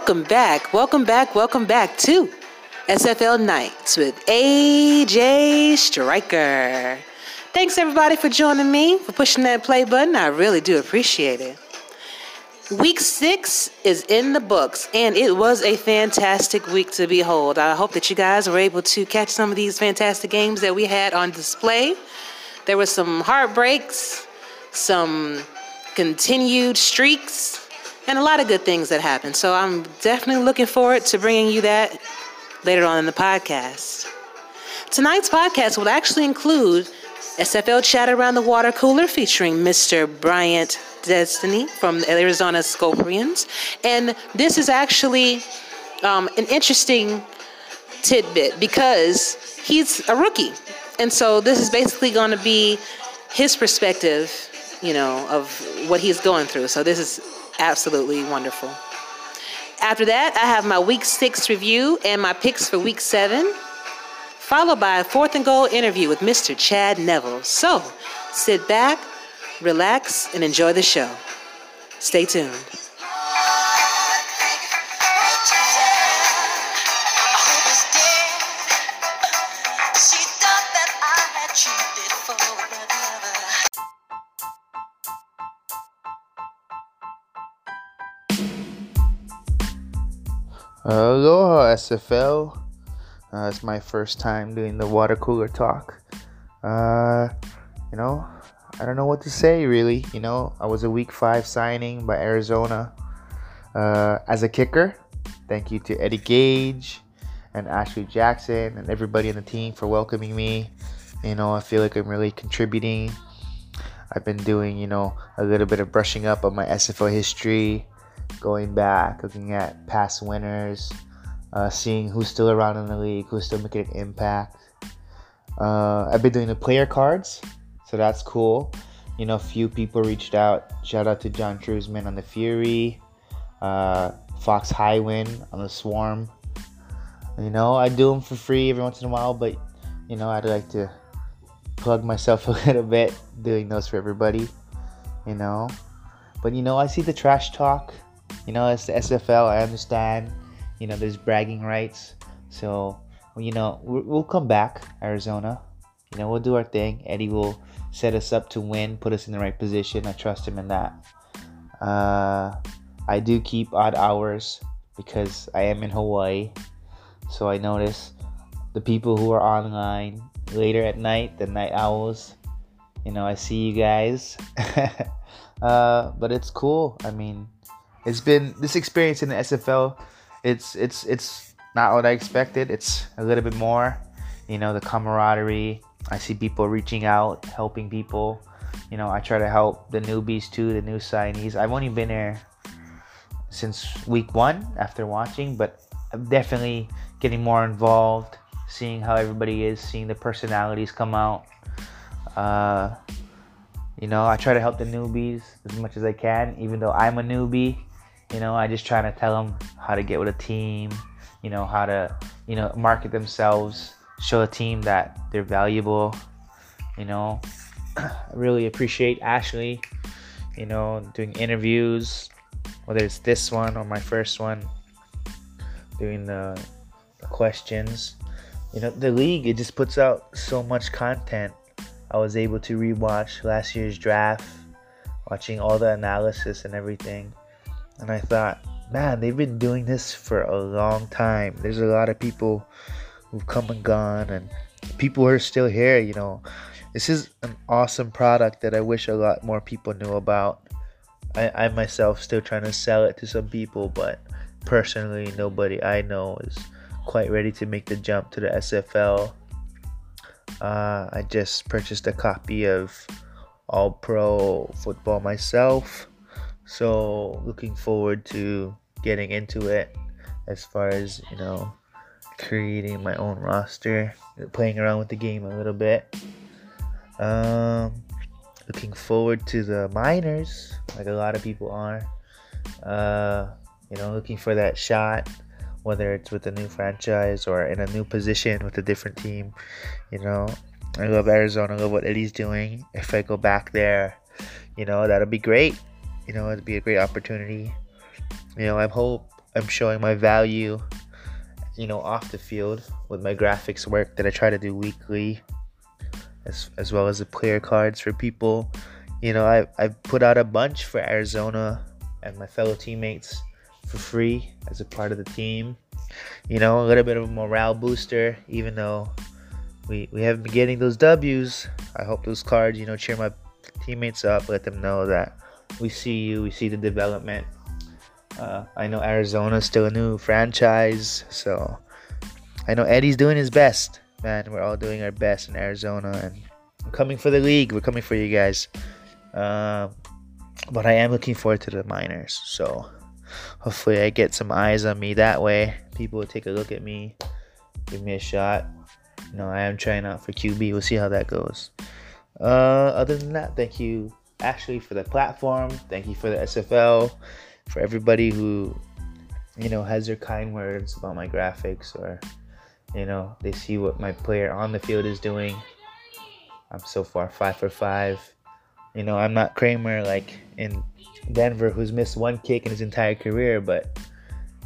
Welcome back, welcome back, welcome back to SFL Nights with AJ Striker. Thanks everybody for joining me, for pushing that play button. I really do appreciate it. Week six is in the books, and it was a fantastic week to behold. I hope that you guys were able to catch some of these fantastic games that we had on display. There were some heartbreaks, some continued streaks, and a lot of good things that happened. So I'm definitely looking forward to bringing you that later on in the podcast. Tonight's podcast will actually include SFL Chat Around the Water Cooler featuring Mr. Bryant Destiny from the Arizona Scorpions. And this is actually um, an interesting tidbit because he's a rookie. And so this is basically going to be his perspective, you know, of what he's going through. So this is absolutely wonderful. After that, I have my week six review and my picks for week seven, followed by a fourth and goal interview with Mr. Chad Neville. So sit back, relax, and enjoy the show. Stay tuned. Aloha SFL. Uh, it's my first time doing the water cooler talk. Uh, you know, I don't know what to say really. You know, I was a week five signing by Arizona uh, as a kicker. Thank you to Eddie Gage and Ashley Jackson and everybody in the team for welcoming me. You know, I feel like I'm really contributing. I've been doing, you know, a little bit of brushing up on my SFL history, going back, looking at past winners, uh, seeing who's still around in the league, who's still making an impact. Uh, I've been doing the player cards, so that's cool. You know, a few people reached out. Shout out to John Trusman on the Fury, uh, Fox Highwind on the Swarm. You know, I do them for free every once in a while, but you know, I'd like to plug myself a little bit doing those for everybody. You know, but you know, I see the trash talk. You know, it's the SFL. I understand. You know, there's bragging rights. So, you know, we'll come back, Arizona. You know, we'll do our thing. Eddie will set us up to win, put us in the right position. I trust him in that. Uh, I do keep odd hours because I am in Hawaii. So I notice the people who are online later at night, the night owls. You know, I see you guys. uh, but it's cool. I mean, it's been this experience in the SFL. It's it's it's not what I expected. It's a little bit more. You know, the camaraderie. I see people reaching out, helping people. You know, I try to help the newbies too, the new signees. I've only been there since week one after watching, but I'm definitely getting more involved, seeing how everybody is, seeing the personalities come out. Uh, you know, I try to help the newbies as much as I can, even though I'm a newbie. You know, I just try to tell them how to get with a team, you know, how to, you know, market themselves, show a team that they're valuable. You know, I really appreciate Ashley, you know, doing interviews, whether it's this one or my first one, doing the, the questions. You know, the league, it just puts out so much content I was able to rewatch last year's draft, watching all the analysis and everything. And I thought, man, they've been doing this for a long time. There's a lot of people who've come and gone, and people are still here. You know, this is an awesome product that I wish a lot more people knew about. I, I myself still trying to sell it to some people, but personally, nobody I know is quite ready to make the jump to the SFL uh, I just purchased a copy of All Pro Football myself. So, looking forward to getting into it as far as, you know, creating my own roster, playing around with the game a little bit. Um, looking forward to the minors, like a lot of people are. Uh, you know, looking for that shot whether it's with a new franchise or in a new position with a different team. You know, I love Arizona. I love what Eddie's doing. If I go back there, you know, that'll be great. You know, it'd be a great opportunity. You know, I hope I'm showing my value, you know, off the field with my graphics work that I try to do weekly, as as well as the player cards for people. You know, I I put out a bunch for Arizona and my fellow teammates for free as a part of the team. You know, a little bit of a morale booster, even though we we haven't been getting those W's. I hope those cards, you know, cheer my teammates up, let them know that we see you, we see the development. Uh, I know Arizona's still a new franchise, so I know Eddie's doing his best. Man, we're all doing our best in Arizona, and I'm coming for the league. We're coming for you guys. Uh, but I am looking forward to the minors, so hopefully I get some eyes on me that way. People will take a look at me, give me a shot. You know, I am trying out for QB. We'll see how that goes. Uh, other than that, thank you, Ashley, for the platform. Thank you for the SFL, for everybody who, you know, has their kind words about my graphics or, you know, they see what my player on the field is doing. I'm so far five for five. You know, I'm not Kramer like in Denver who's missed one kick in his entire career, but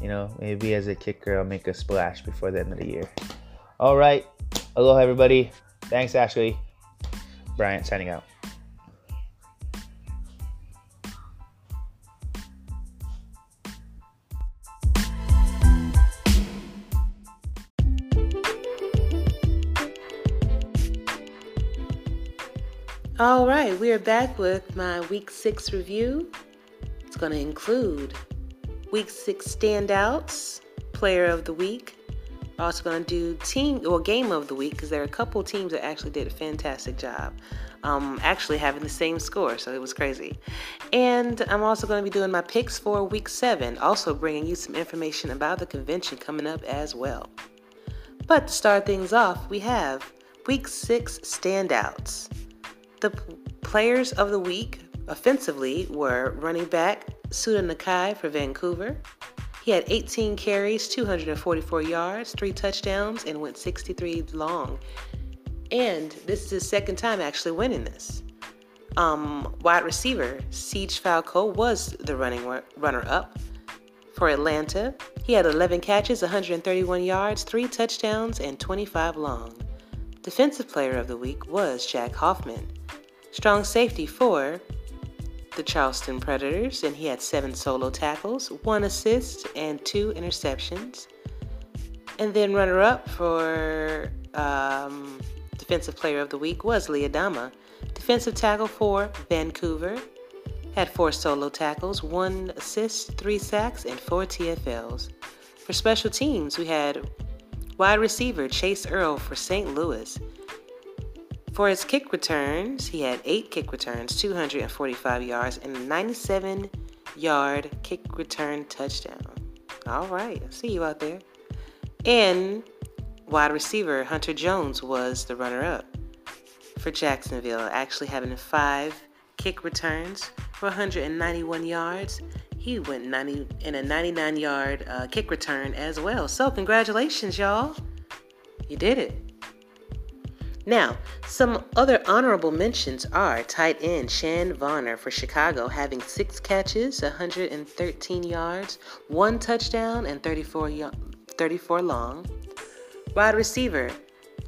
you know, maybe as a kicker I'll make a splash before the end of the year. All right. Aloha everybody. Thanks Ashley. Bryant signing out. All right, we are back with my week six review. It's going to include week six standouts, player of the week. Also going to do team or game of the week because there are a couple teams that actually did a fantastic job. Um, actually having the same score, so it was crazy. And I'm also going to be doing my picks for week seven, also bringing you some information about the convention coming up as well. But to start things off, we have week six standouts. The players of the week offensively were running back Suda Nakai for Vancouver. He had 18 carries, 244 yards, three touchdowns, and went 63 long. And this is his second time actually winning this. Um, wide receiver Siege Falco was the running runner up for Atlanta. He had 11 catches, 131 yards, three touchdowns, and 25 long. Defensive player of the week was Jack Hoffman. Strong safety for the Charleston Predators, and he had seven solo tackles, one assist, and two interceptions. And then runner up for um, Defensive Player of the Week was Lee Adama. Defensive tackle for Vancouver. Had four solo tackles, one assist, three sacks, and four TFLs. For special teams, we had wide receiver Chase Earl for St. Louis. For his kick returns, he had eight kick returns, 245 yards, and a 97 yard kick return touchdown. All right, I see you out there. And wide receiver Hunter Jones was the runner up for Jacksonville, actually having five kick returns for 191 yards. He went 90 in a 99 yard uh, kick return as well. So, congratulations, y'all. You did it. Now, some other honorable mentions are tight end Shan Varner for Chicago, having six catches, 113 yards, one touchdown, and 34, 34 long. Wide receiver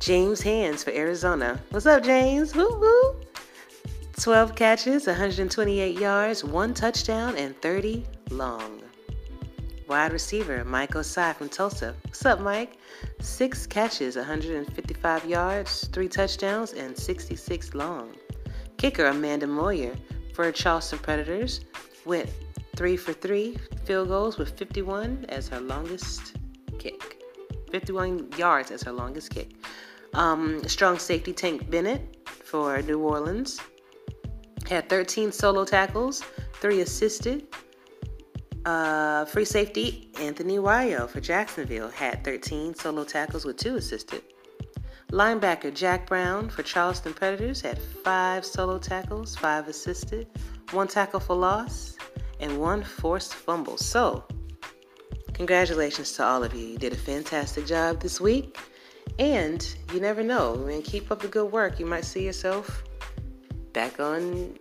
James Hands for Arizona. What's up, James? Woo woo. 12 catches, 128 yards, one touchdown, and 30 long. Wide receiver Mike Osai from Tulsa. What's up, Mike? Six catches, 155 yards, three touchdowns, and 66 long. Kicker Amanda Moyer for Charleston Predators went three for three field goals with 51 as her longest kick. 51 yards as her longest kick. Um, strong safety Tank Bennett for New Orleans had 13 solo tackles, three assisted, uh, free safety Anthony Wayo for Jacksonville had 13 solo tackles with two assisted. Linebacker Jack Brown for Charleston Predators had five solo tackles, five assisted, one tackle for loss, and one forced fumble. So, congratulations to all of you. You did a fantastic job this week. And you never know, mean, keep up the good work. You might see yourself back on,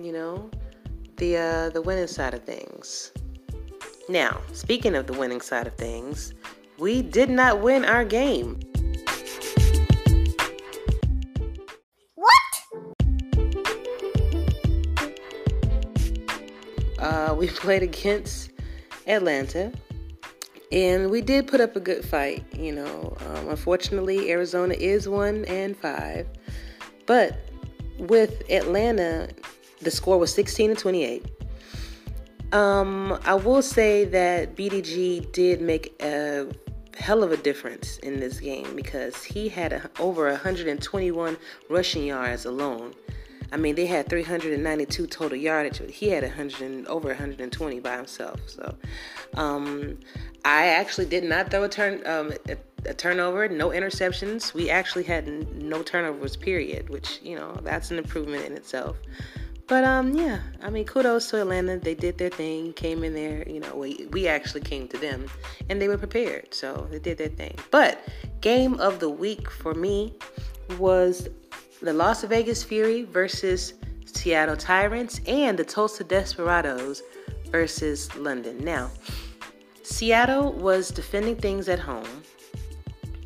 you know, the uh, the winning side of things. Now, speaking of the winning side of things, we did not win our game. Uh, we played against Atlanta, and we did put up a good fight. You know, um, unfortunately, Arizona is one and five, but with Atlanta, the score was 16 to 28. Um, I will say that BDG did make a hell of a difference in this game because he had a, over 121 rushing yards alone. I mean, they had 392 total yardage. but He had 100 over 120 by himself. So, um, I actually did not throw a turn um, a, a, turnover, no interceptions. We actually had no turnovers, period. Which you know that's an improvement in itself. But um, yeah, I mean, kudos to Atlanta. They did their thing, came in there. You know, we we actually came to them, and they were prepared, so they did their thing. But game of the week for me was the Las Vegas Fury versus Seattle Tyrants and the Tulsa Desperados versus London. Now, Seattle was defending things at home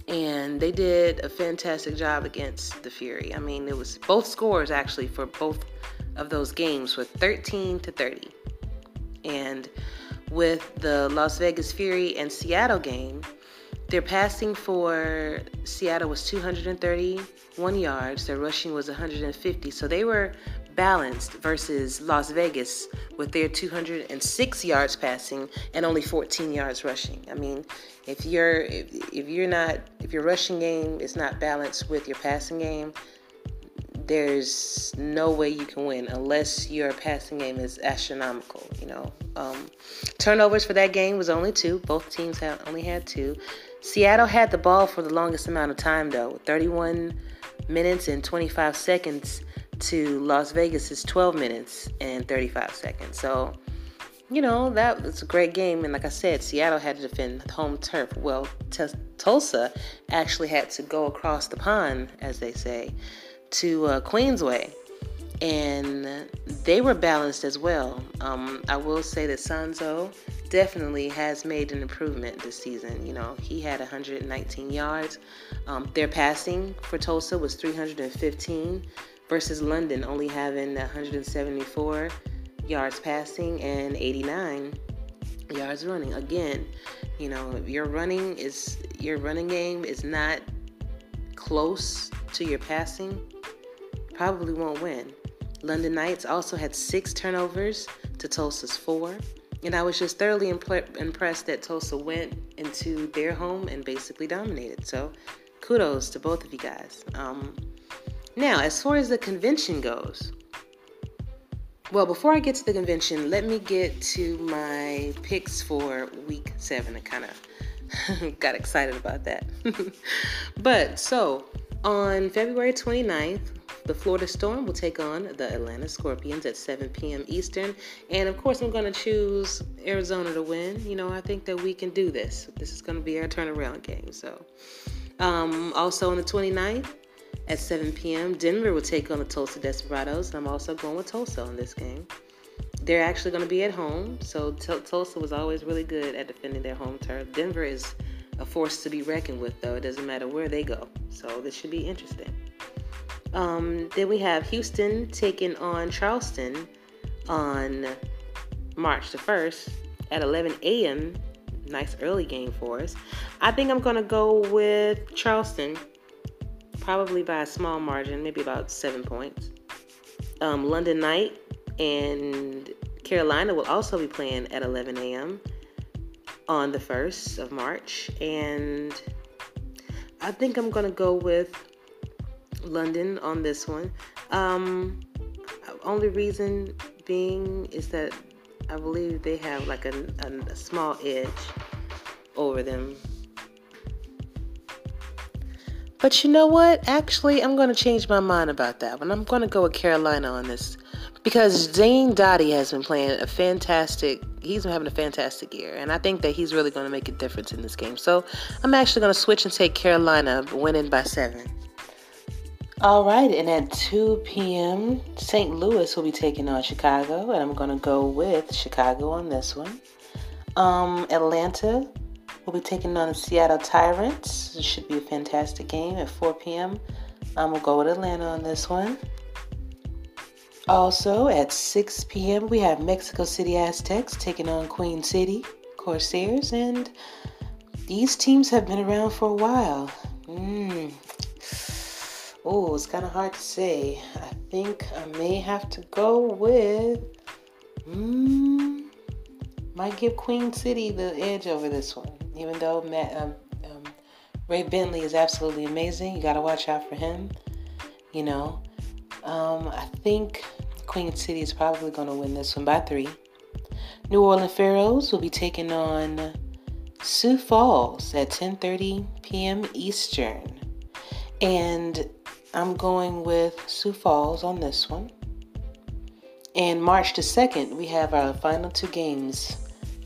and they did a fantastic job against the Fury. I mean, it was both scores actually for both of those games were 13 to 30. And with the Las Vegas Fury and Seattle game, their passing for Seattle was 231 yards. Their rushing was 150. So they were balanced versus Las Vegas with their 206 yards passing and only 14 yards rushing. I mean, if you're if, if you're not if your rushing game is not balanced with your passing game, there's no way you can win unless your passing game is astronomical. You know, um, turnovers for that game was only two. Both teams had only had two. Seattle had the ball for the longest amount of time, though 31 minutes and 25 seconds to Las Vegas is 12 minutes and 35 seconds. So, you know, that was a great game. And like I said, Seattle had to defend home turf. Well, t- Tulsa actually had to go across the pond, as they say, to uh, Queensway. And they were balanced as well. Um, I will say that Sanzo definitely has made an improvement this season. You know, he had 119 yards. Um, their passing for Tulsa was 315 versus London only having 174 yards passing and 89 yards running. Again, you know, your running is your running game is not close to your passing, probably won't win. London Knights also had six turnovers to Tulsa's four. And I was just thoroughly impressed that Tulsa went into their home and basically dominated. So kudos to both of you guys. Um, now, as far as the convention goes, well, before I get to the convention, let me get to my picks for week seven. I kind of got excited about that. but so on February 29th, the Florida Storm will take on the Atlanta Scorpions at 7 p.m. Eastern. And of course, I'm going to choose Arizona to win. You know, I think that we can do this. This is going to be our turnaround game. So, um, also on the 29th at 7 p.m., Denver will take on the Tulsa Desperados. I'm also going with Tulsa on this game. They're actually going to be at home. So, T- Tulsa was always really good at defending their home turf. Denver is a force to be reckoned with, though. It doesn't matter where they go. So, this should be interesting. Um, then we have Houston taking on Charleston on March the 1st at 11 a.m. Nice early game for us. I think I'm going to go with Charleston, probably by a small margin, maybe about seven points. Um, London Knight and Carolina will also be playing at 11 a.m. on the 1st of March. And I think I'm going to go with London on this one. Um, only reason being is that I believe they have like a, a, a small edge over them. But you know what? Actually, I'm going to change my mind about that one. I'm going to go with Carolina on this because Zane Dottie has been playing a fantastic. He's been having a fantastic year, and I think that he's really going to make a difference in this game. So I'm actually going to switch and take Carolina winning by seven. All right, and at 2 p.m., St. Louis will be taking on Chicago, and I'm going to go with Chicago on this one. Um, Atlanta will be taking on the Seattle Tyrants. It should be a fantastic game at 4 p.m. I'm going to go with Atlanta on this one. Also, at 6 p.m., we have Mexico City Aztecs taking on Queen City Corsairs, and these teams have been around for a while. Mm. Oh, it's kind of hard to say. I think I may have to go with. Mm, might give Queen City the edge over this one, even though Matt, um, um, Ray Bentley is absolutely amazing. You got to watch out for him. You know, um, I think Queen City is probably going to win this one by three. New Orleans Pharaohs will be taking on Sioux Falls at 10:30 p.m. Eastern, and I'm going with Sioux Falls on this one. And March the 2nd, we have our final two games.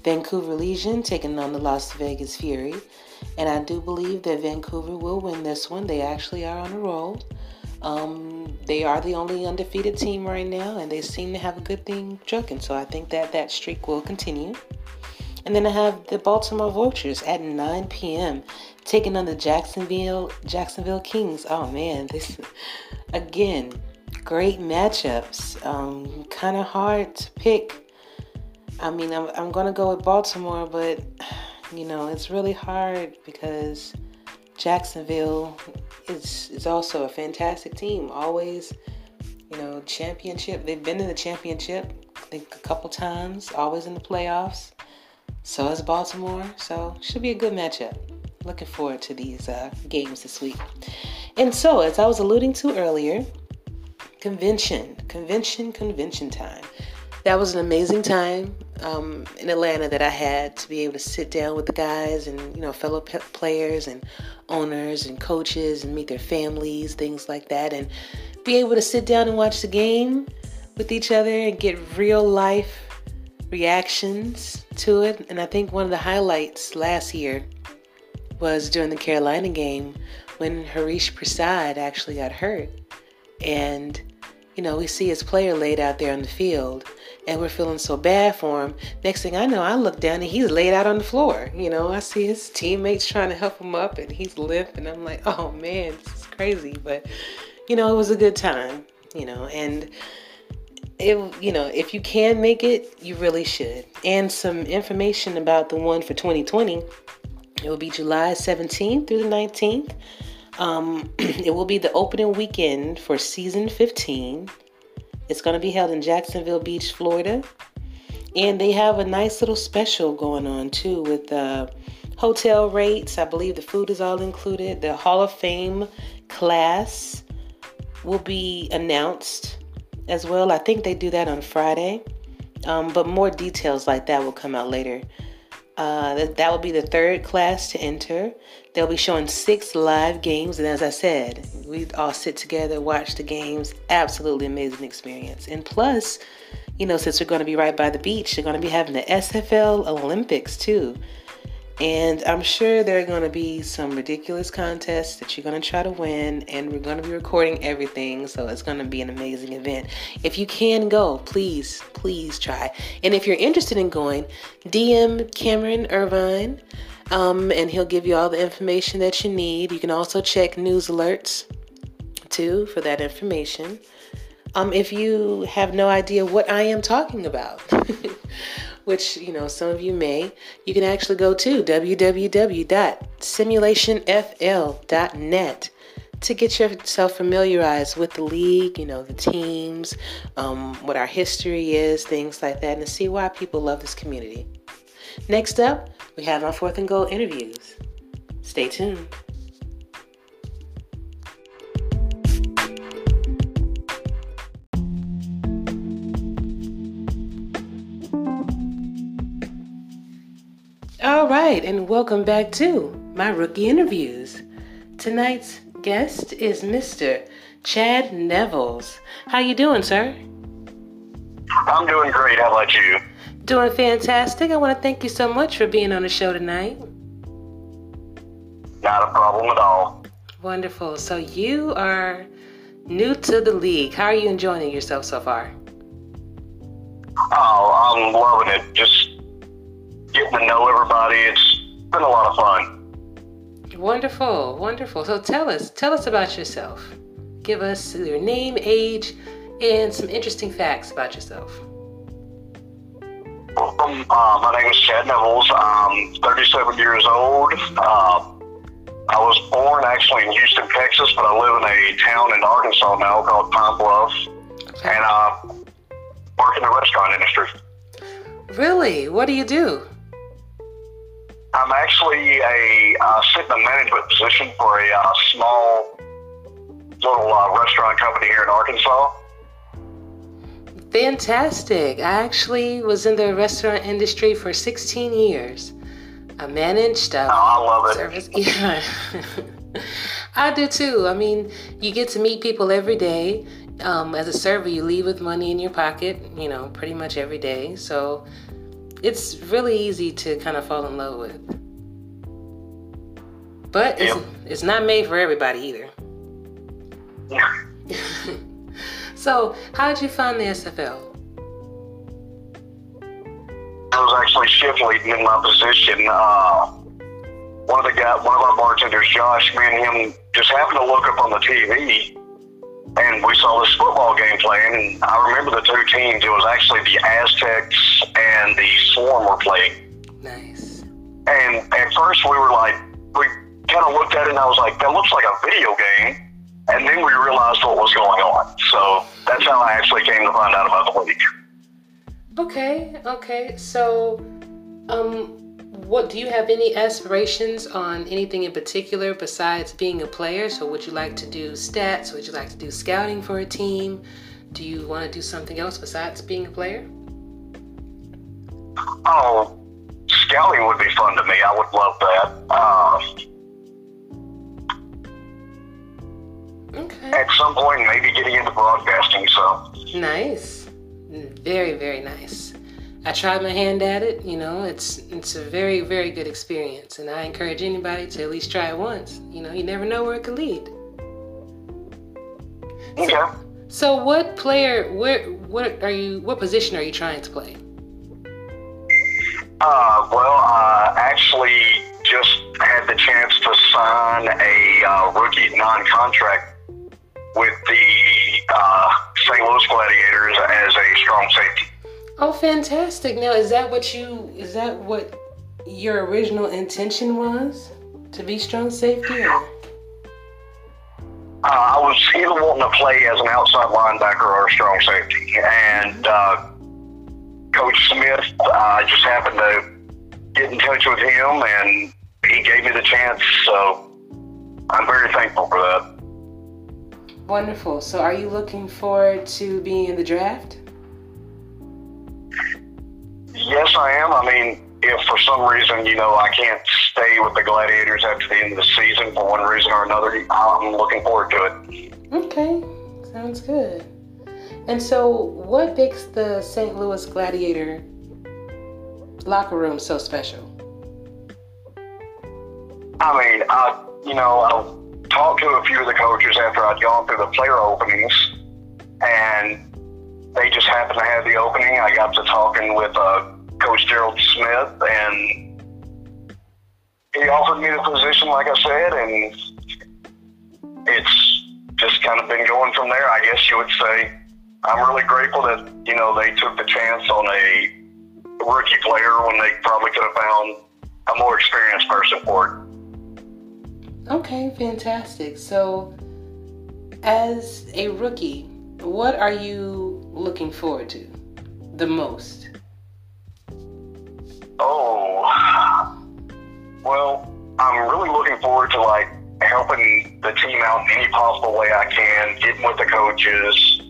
Vancouver Legion taking on the Las Vegas Fury. And I do believe that Vancouver will win this one. They actually are on a roll. Um, they are the only undefeated team right now, and they seem to have a good thing trucking. So I think that that streak will continue. And then I have the Baltimore Vultures at 9 p.m. taking on the Jacksonville Jacksonville Kings. Oh man, this again, great matchups. Um, kind of hard to pick. I mean, I'm I'm gonna go with Baltimore, but you know it's really hard because Jacksonville is is also a fantastic team. Always, you know, championship. They've been in the championship, I think, a couple times. Always in the playoffs. So is Baltimore. So should be a good matchup. Looking forward to these uh, games this week. And so, as I was alluding to earlier, convention, convention, convention time that was an amazing time um, in Atlanta that I had to be able to sit down with the guys and you know fellow players and owners and coaches and meet their families, things like that, and be able to sit down and watch the game with each other and get real life reactions to it. And I think one of the highlights last year was during the Carolina game when Harish Prasad actually got hurt and you know, we see his player laid out there on the field and we're feeling so bad for him. Next thing I know, I look down and he's laid out on the floor. You know, I see his teammates trying to help him up and he's limp and I'm like, oh man, this is crazy. But, you know, it was a good time, you know, and it, you know, if you can make it, you really should. And some information about the one for 2020, it will be July 17th through the 19th. Um, it will be the opening weekend for season 15. It's going to be held in Jacksonville Beach, Florida. And they have a nice little special going on too with uh, hotel rates. I believe the food is all included. The Hall of Fame class will be announced as well. I think they do that on Friday. Um, but more details like that will come out later. Uh, that, that will be the third class to enter. They'll be showing six live games, and as I said, we all sit together, watch the games. Absolutely amazing experience. And plus, you know, since we're going to be right by the beach, they're going to be having the SFL Olympics too. And I'm sure there are going to be some ridiculous contests that you're going to try to win, and we're going to be recording everything. So it's going to be an amazing event. If you can go, please, please try. And if you're interested in going, DM Cameron Irvine, um, and he'll give you all the information that you need. You can also check news alerts too for that information. Um, if you have no idea what I am talking about, which you know some of you may, you can actually go to www.simulationfl.net to get yourself familiarized with the league, you know, the teams, um, what our history is, things like that, and see why people love this community. Next up, we have our fourth and goal interviews. Stay tuned. Right, and welcome back to my rookie interviews. Tonight's guest is Mr. Chad Nevels. How you doing, sir? I'm doing great. How about you? Doing fantastic. I want to thank you so much for being on the show tonight. Not a problem at all. Wonderful. So you are new to the league. How are you enjoying yourself so far? Oh, I'm loving it. Just getting to know everybody. It's been a lot of fun. Wonderful, wonderful. So tell us, tell us about yourself. Give us your name, age, and some interesting facts about yourself. Um, uh, my name is Chad Nevels. I'm 37 years old. Uh, I was born actually in Houston, Texas, but I live in a town in Arkansas now called Pine Bluff, Okay. and I work in the restaurant industry. Really? What do you do? I'm actually a uh, sitting in a management position for a uh, small little uh, restaurant company here in Arkansas. Fantastic. I actually was in the restaurant industry for 16 years. I managed uh, Oh, I love it. service. Yeah. I do too. I mean, you get to meet people every day. Um, as a server, you leave with money in your pocket, you know, pretty much every day. So it's really easy to kind of fall in love with. But it's, Yep. it's not made for everybody either. Yeah. So, how did you find the SFL? I was actually shift leading in my position. Uh, one of the guy, one of our bartenders, Josh, me and him just happened to look up on the TV, and we saw this football game playing. And I remember the two teams. It was actually the Aztecs and the Swarm were playing. Nice. And at first we were like, we kind of looked at it, and I was like, that looks like a video game. And then we realized what was going on. So that's how I actually came to find out about the league. Okay, okay. So, um, what do you have any aspirations on anything in particular besides being a player? So, would you like to do stats? Would you like to do scouting for a team? Do you want to do something else besides being a player? Oh, scouting would be fun to me. I would love that. Uh, Okay. at some point, maybe getting into broadcasting. So, Nice. Very, very nice. I tried my hand at it. You know, it's it's a very, very good experience, and I encourage anybody to at least try it once. You know, you never know where it could lead. okay. So, what player? Where? What are you? What position are you trying to play? Uh, well, I actually just had the chance to sign a uh, rookie non-contract with the uh, St. Louis Gladiators as a strong safety. Oh, fantastic! Now, is that what you? Is that what your original intention was? To be strong safety? Or? Uh, I was either wanting to play as an outside linebacker or a strong safety, and uh, Coach Smith, uh, just happened to get in touch with him, and he gave me the chance. So I'm very thankful for that. Wonderful. So, are you looking forward to being in the draft? Yes, I am. I mean, if for some reason, you know, I can't stay with the Gladiators after the end of the season for one reason or another, I'm looking forward to it. Okay, sounds good. And so, what makes the St. Louis Gladiator locker room so special? I mean, I, you know, I talked to a few of the coaches after I'd gone through the player openings, and they just happened to have the opening. I got to talking with uh, Coach Gerald Smith, and he offered me the position, like I said, and it's just kind of been going from there. I guess you would say. I'm really grateful that you know they took the chance on a rookie player when they probably could have found a more experienced person for it. Okay, fantastic. So, as a rookie, what are you looking forward to the most? Oh, well, I'm really looking forward to like helping the team out any possible way I can, getting with the coaches,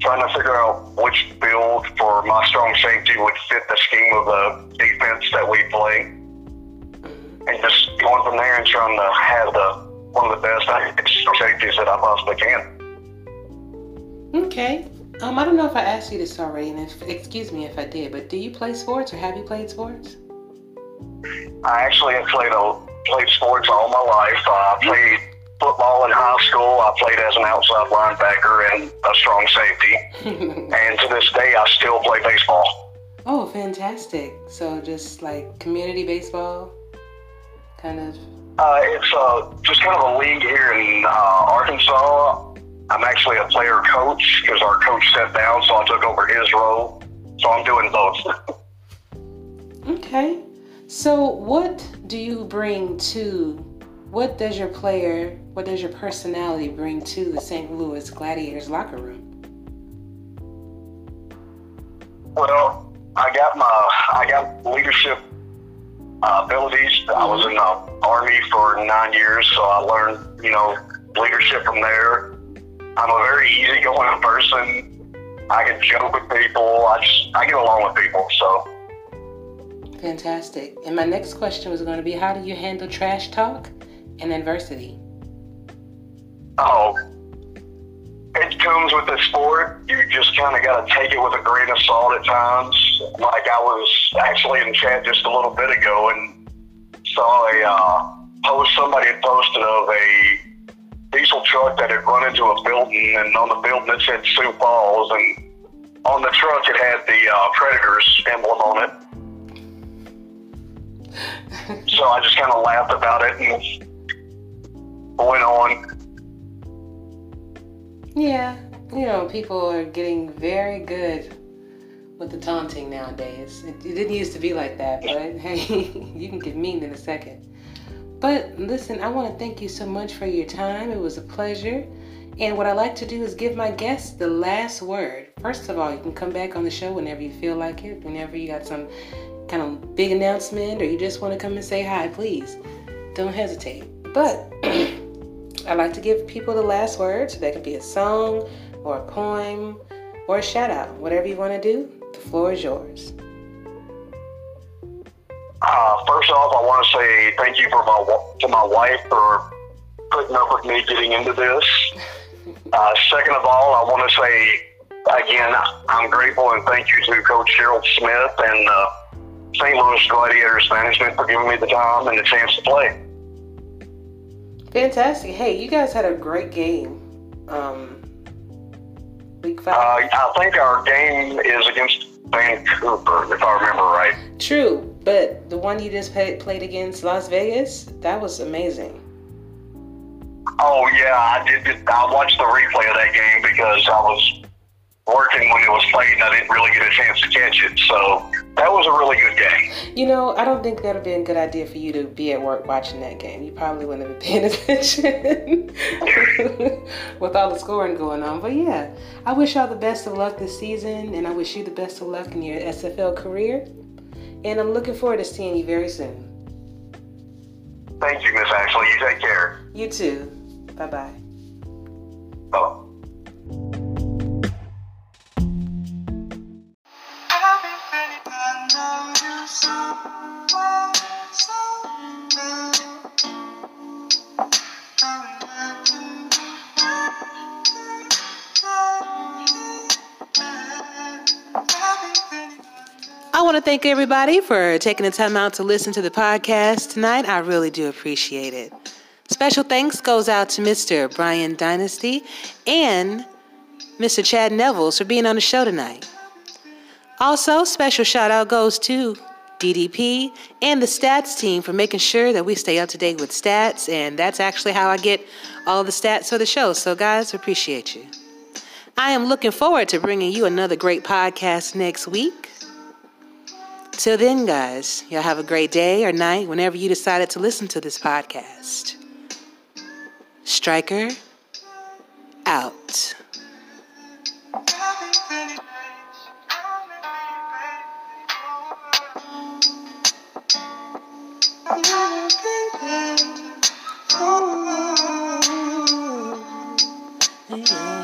trying to figure out which build for my strong safety would fit the scheme of the defense that we play, and just going from there and trying to have the one of the best safeties that I possibly can. Okay. Um, I don't know if I asked you this already, and if, excuse me if I did, but do you play sports or have you played sports? I actually have played a, played sports all my life. Uh, I played football in high school. I played as an outside linebacker and a strong safety. and to this day, I still play baseball. Oh, fantastic! So just like community baseball, kind of. Uh, it's uh, just kind of a league here in uh, Arkansas. I'm actually a player coach because our coach stepped down, so I took over his role. So I'm doing both. okay. So what do you bring to? What does your player? What does your personality bring to the St. Louis Gladiators locker room? Well, I got my I got leadership uh, abilities. I was in the army for nine years, so I learned you know leadership from there. I'm a very easygoing person. I can joke with people. I just I get along with people. So fantastic. And my next question was going to be, how do you handle trash talk and adversity? Oh, it comes with the sport. You just kind of got to take it with a grain of salt at times. Like I was actually in chat just a little bit ago and saw a uh, post somebody had posted of a diesel truck that had run into a building, and on the building it said Sioux Falls, and on the truck it had the uh, Predators emblem on it. so I just kind of laughed about it and went on. Yeah, you know, people are getting very good with the taunting nowadays. It, it didn't used to be like that, but hey, you can get mean in a second. But listen, I want to thank you so much for your time. It was a pleasure. And what I like to do is give my guests the last word. First of all, you can come back on the show whenever you feel like it, whenever you got some kind of big announcement or you just want to come and say hi, please don't hesitate. But I like to give people the last word, so that could be a song or a poem or a shout out. Whatever you want to do, the floor is yours. Uh, first off, I want to say thank you for my to my wife for putting up with me getting into this. Uh, second of all, I want to say again, I'm grateful and thank you to Coach Gerald Smith and uh, St. Louis Gladiators management for giving me the time and the chance to play. Fantastic. Hey, you guys had a great game. Um, week five. Uh, I think our game is against Vancouver, if I remember right. True, but the one you just played, played against Las Vegas, that was amazing. Oh yeah, I did. I watched the replay of that game because I was working when it was played and I didn't really get a chance to catch it. So that was a really good game. You know, I don't think that would be a good idea for you to be at work watching that game. You probably wouldn't have been paying attention with all the scoring going on. But yeah, I wish y'all the best of luck this season and I wish you the best of luck in your SFL career. And I'm looking forward to seeing you very soon. Thank you, Miss Ashley. You take care. You too. Bye bye. Bye. I want to thank everybody for taking the time out to listen to the podcast tonight. I really do appreciate it. Special thanks goes out to Mr. Brian Dynasty and Mr. Chad Nevels for being on the show tonight. Also, special shout out goes to DDP and the stats team for making sure that we stay up to date with stats, and that's actually how I get all the stats for the show. So, guys, appreciate you. I am looking forward to bringing you another great podcast next week. Till then, guys, y'all have a great day or night whenever you decided to listen to this podcast. Striker out. Yeah.